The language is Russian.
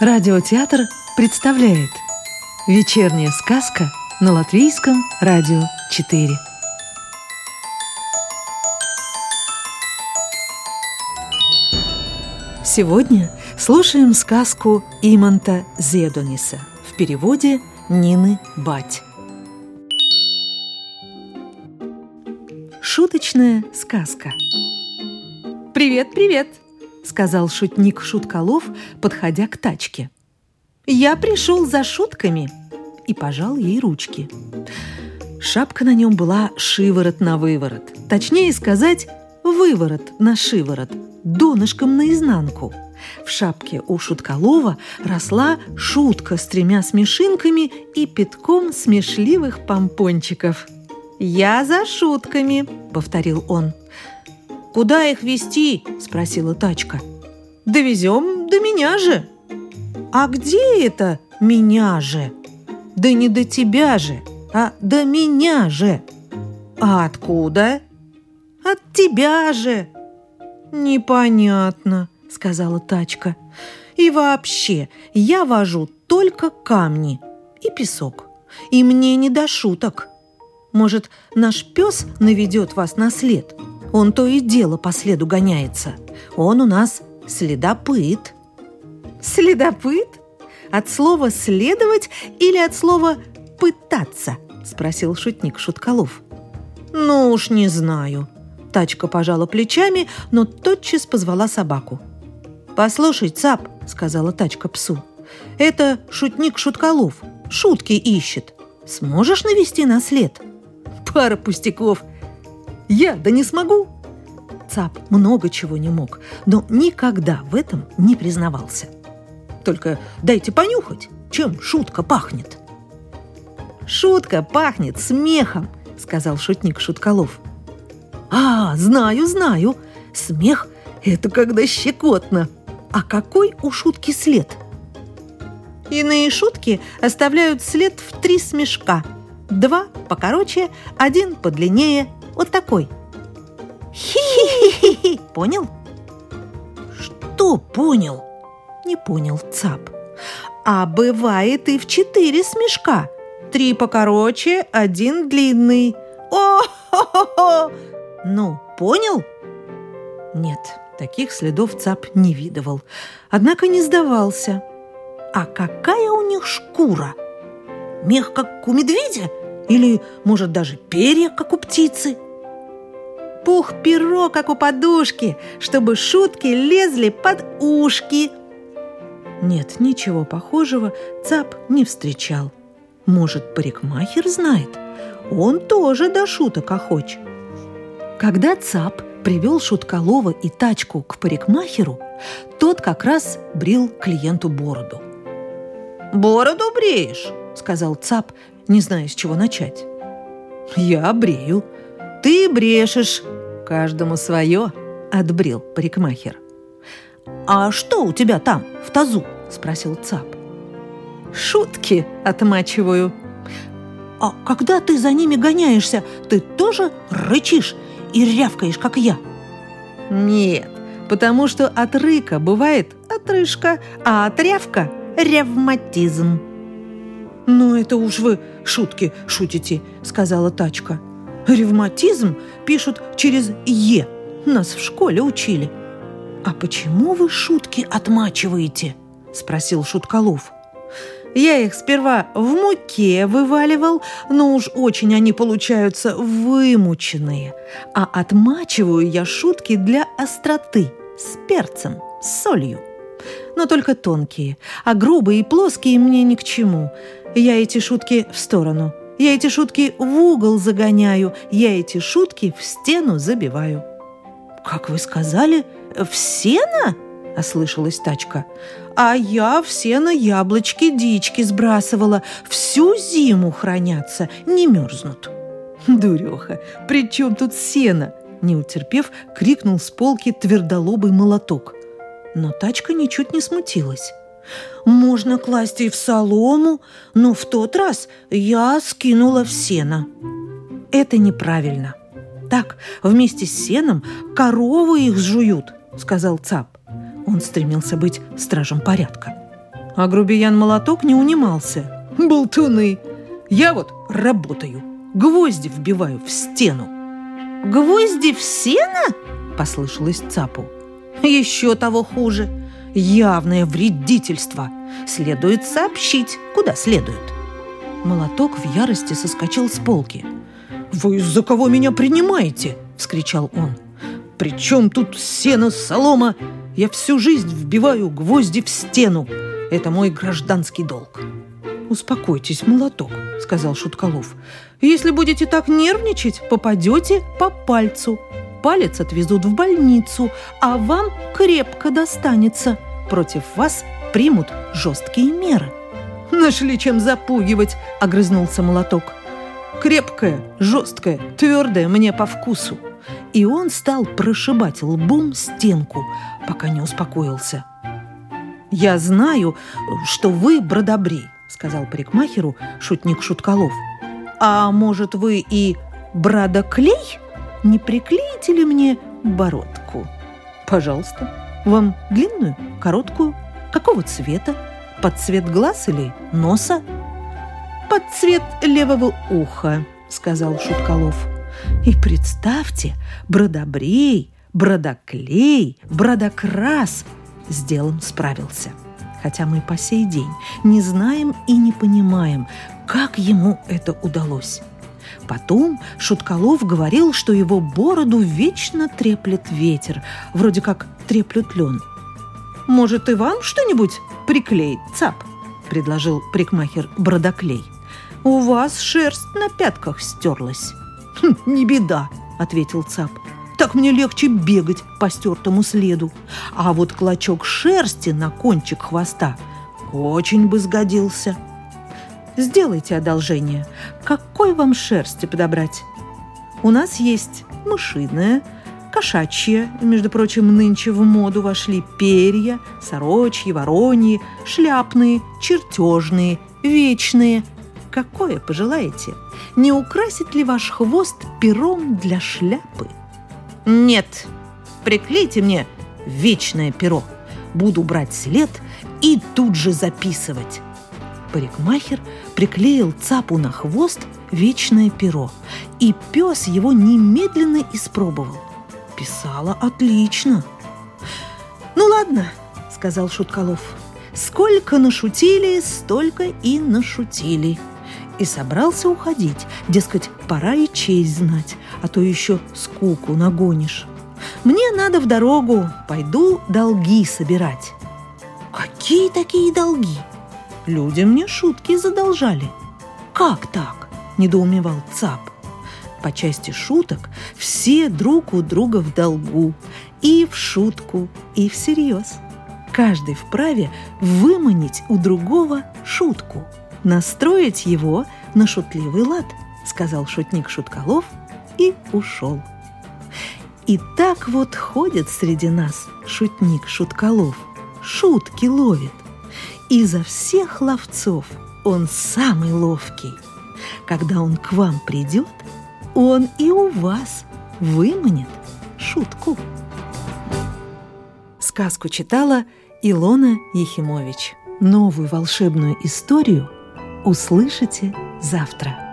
Радиотеатр представляет Вечерняя сказка на Латвийском радио 4 Сегодня слушаем сказку Иманта Зедониса в переводе Нины Бать. Шуточная сказка «Привет, привет!» – сказал шутник Шуткалов, подходя к тачке. «Я пришел за шутками!» и пожал ей ручки. Шапка на нем была шиворот на выворот. Точнее сказать, выворот на шиворот, донышком наизнанку. В шапке у Шуткалова росла шутка с тремя смешинками и пятком смешливых помпончиков. «Я за шутками», — повторил он. «Куда их везти?» – спросила тачка. «Довезем до меня же». «А где это меня же?» «Да не до тебя же, а до меня же». «А откуда?» «От тебя же». «Непонятно», – сказала тачка. «И вообще, я вожу только камни и песок, и мне не до шуток. Может, наш пес наведет вас на след?» Он то и дело по следу гоняется. Он у нас следопыт. Следопыт? От слова «следовать» или от слова «пытаться»? Спросил шутник Шуткалов. Ну уж не знаю. Тачка пожала плечами, но тотчас позвала собаку. «Послушай, цап», — сказала тачка псу, — «это шутник Шуткалов, шутки ищет. Сможешь навести на след?» «Пара пустяков», я да не смогу. Цап много чего не мог, но никогда в этом не признавался. Только дайте понюхать, чем шутка пахнет. «Шутка пахнет смехом», — сказал шутник Шуткалов. «А, знаю, знаю. Смех — это когда щекотно. А какой у шутки след?» Иные шутки оставляют след в три смешка. Два покороче, один подлиннее, вот такой. Хи-хи-хи-хи. Понял? Что понял? Не понял Цап. А бывает и в четыре смешка. Три покороче, один длинный. О-хо-хо-хо! Ну, понял? Нет, таких следов Цап не видывал. Однако не сдавался. А какая у них шкура? Мех, как у медведя? Или, может, даже перья, как у птицы? Пух-перо, как у подушки, чтобы шутки лезли под ушки. Нет, ничего похожего Цап не встречал. Может, парикмахер знает? Он тоже до шуток охоч. Когда Цап привел Шуткалова и тачку к парикмахеру, тот как раз брил клиенту бороду. «Бороду бреешь?» – сказал Цап, не зная, с чего начать. «Я брею. Ты брешешь. «Каждому свое», — отбрил парикмахер. «А что у тебя там, в тазу?» — спросил Цап. «Шутки отмачиваю». «А когда ты за ними гоняешься, ты тоже рычишь и рявкаешь, как я?» «Нет, потому что от рыка бывает отрыжка, а от рявка — ревматизм». «Ну, это уж вы шутки шутите», — сказала тачка. Ревматизм пишут через «е». Нас в школе учили. «А почему вы шутки отмачиваете?» – спросил Шуткалов. Я их сперва в муке вываливал, но уж очень они получаются вымученные. А отмачиваю я шутки для остроты, с перцем, с солью. Но только тонкие, а грубые и плоские мне ни к чему. Я эти шутки в сторону – я эти шутки в угол загоняю, я эти шутки в стену забиваю. «Как вы сказали, в сено?» – ослышалась тачка. «А я в сено яблочки-дички сбрасывала. Всю зиму хранятся, не мерзнут». «Дуреха, при чем тут сено?» Не утерпев, крикнул с полки твердолобый молоток. Но тачка ничуть не смутилась. Можно класть и в солому, но в тот раз я скинула в сено. Это неправильно. Так, вместе с сеном коровы их сжуют, сказал Цап. Он стремился быть стражем порядка. А грубиян молоток не унимался. Болтуны! Я вот работаю, гвозди вбиваю в стену. «Гвозди в сено?» – послышалось цапу. Еще того хуже. Явное вредительство. Следует сообщить, куда следует. Молоток в ярости соскочил с полки. «Вы за кого меня принимаете?» – вскричал он. «При чем тут сено, солома? Я всю жизнь вбиваю гвозди в стену. Это мой гражданский долг». «Успокойтесь, молоток», — сказал Шуткалов. «Если будете так нервничать, попадете по пальцу. Палец отвезут в больницу, а вам крепко достанется. Против вас примут жесткие меры». «Нашли чем запугивать», — огрызнулся молоток. «Крепкое, жесткое, твердое мне по вкусу». И он стал прошибать лбом стенку, пока не успокоился. «Я знаю, что вы бродобрей», — сказал парикмахеру шутник Шуткалов. «А может, вы и брадоклей? Не приклеите ли мне бородку?» «Пожалуйста. Вам длинную, короткую? Какого цвета? Под цвет глаз или носа?» «Под цвет левого уха», — сказал Шуткалов. «И представьте, бродобрей, бродоклей, бродокрас с делом справился» хотя мы по сей день не знаем и не понимаем, как ему это удалось. Потом Шуткалов говорил, что его бороду вечно треплет ветер, вроде как треплет лен. «Может, и вам что-нибудь приклеить, цап?» – предложил прикмахер Бродоклей. «У вас шерсть на пятках стерлась». «Хм, «Не беда», – ответил цап. Так мне легче бегать по стертому следу. А вот клочок шерсти на кончик хвоста очень бы сгодился. Сделайте одолжение. Какой вам шерсти подобрать? У нас есть мышиная, кошачья. Между прочим, нынче в моду вошли перья, сорочьи, вороньи, шляпные, чертежные, вечные. Какое пожелаете? Не украсит ли ваш хвост пером для шляпы? Нет, приклейте мне вечное перо. Буду брать след и тут же записывать. Парикмахер приклеил цапу на хвост вечное перо, и пес его немедленно испробовал. Писала отлично. «Ну ладно», — сказал Шуткалов, — «сколько нашутили, столько и нашутили» и собрался уходить. Дескать, пора и честь знать, а то еще скуку нагонишь. Мне надо в дорогу, пойду долги собирать. Какие такие долги? Люди мне шутки задолжали. Как так? Недоумевал Цап. По части шуток все друг у друга в долгу. И в шутку, и всерьез. Каждый вправе выманить у другого шутку – настроить его на шутливый лад, сказал шутник Шуткалов и ушел. И так вот ходит среди нас шутник Шуткалов, шутки ловит. Изо всех ловцов он самый ловкий. Когда он к вам придет, он и у вас выманит шутку. Сказку читала Илона Ехимович. Новую волшебную историю – услышите завтра.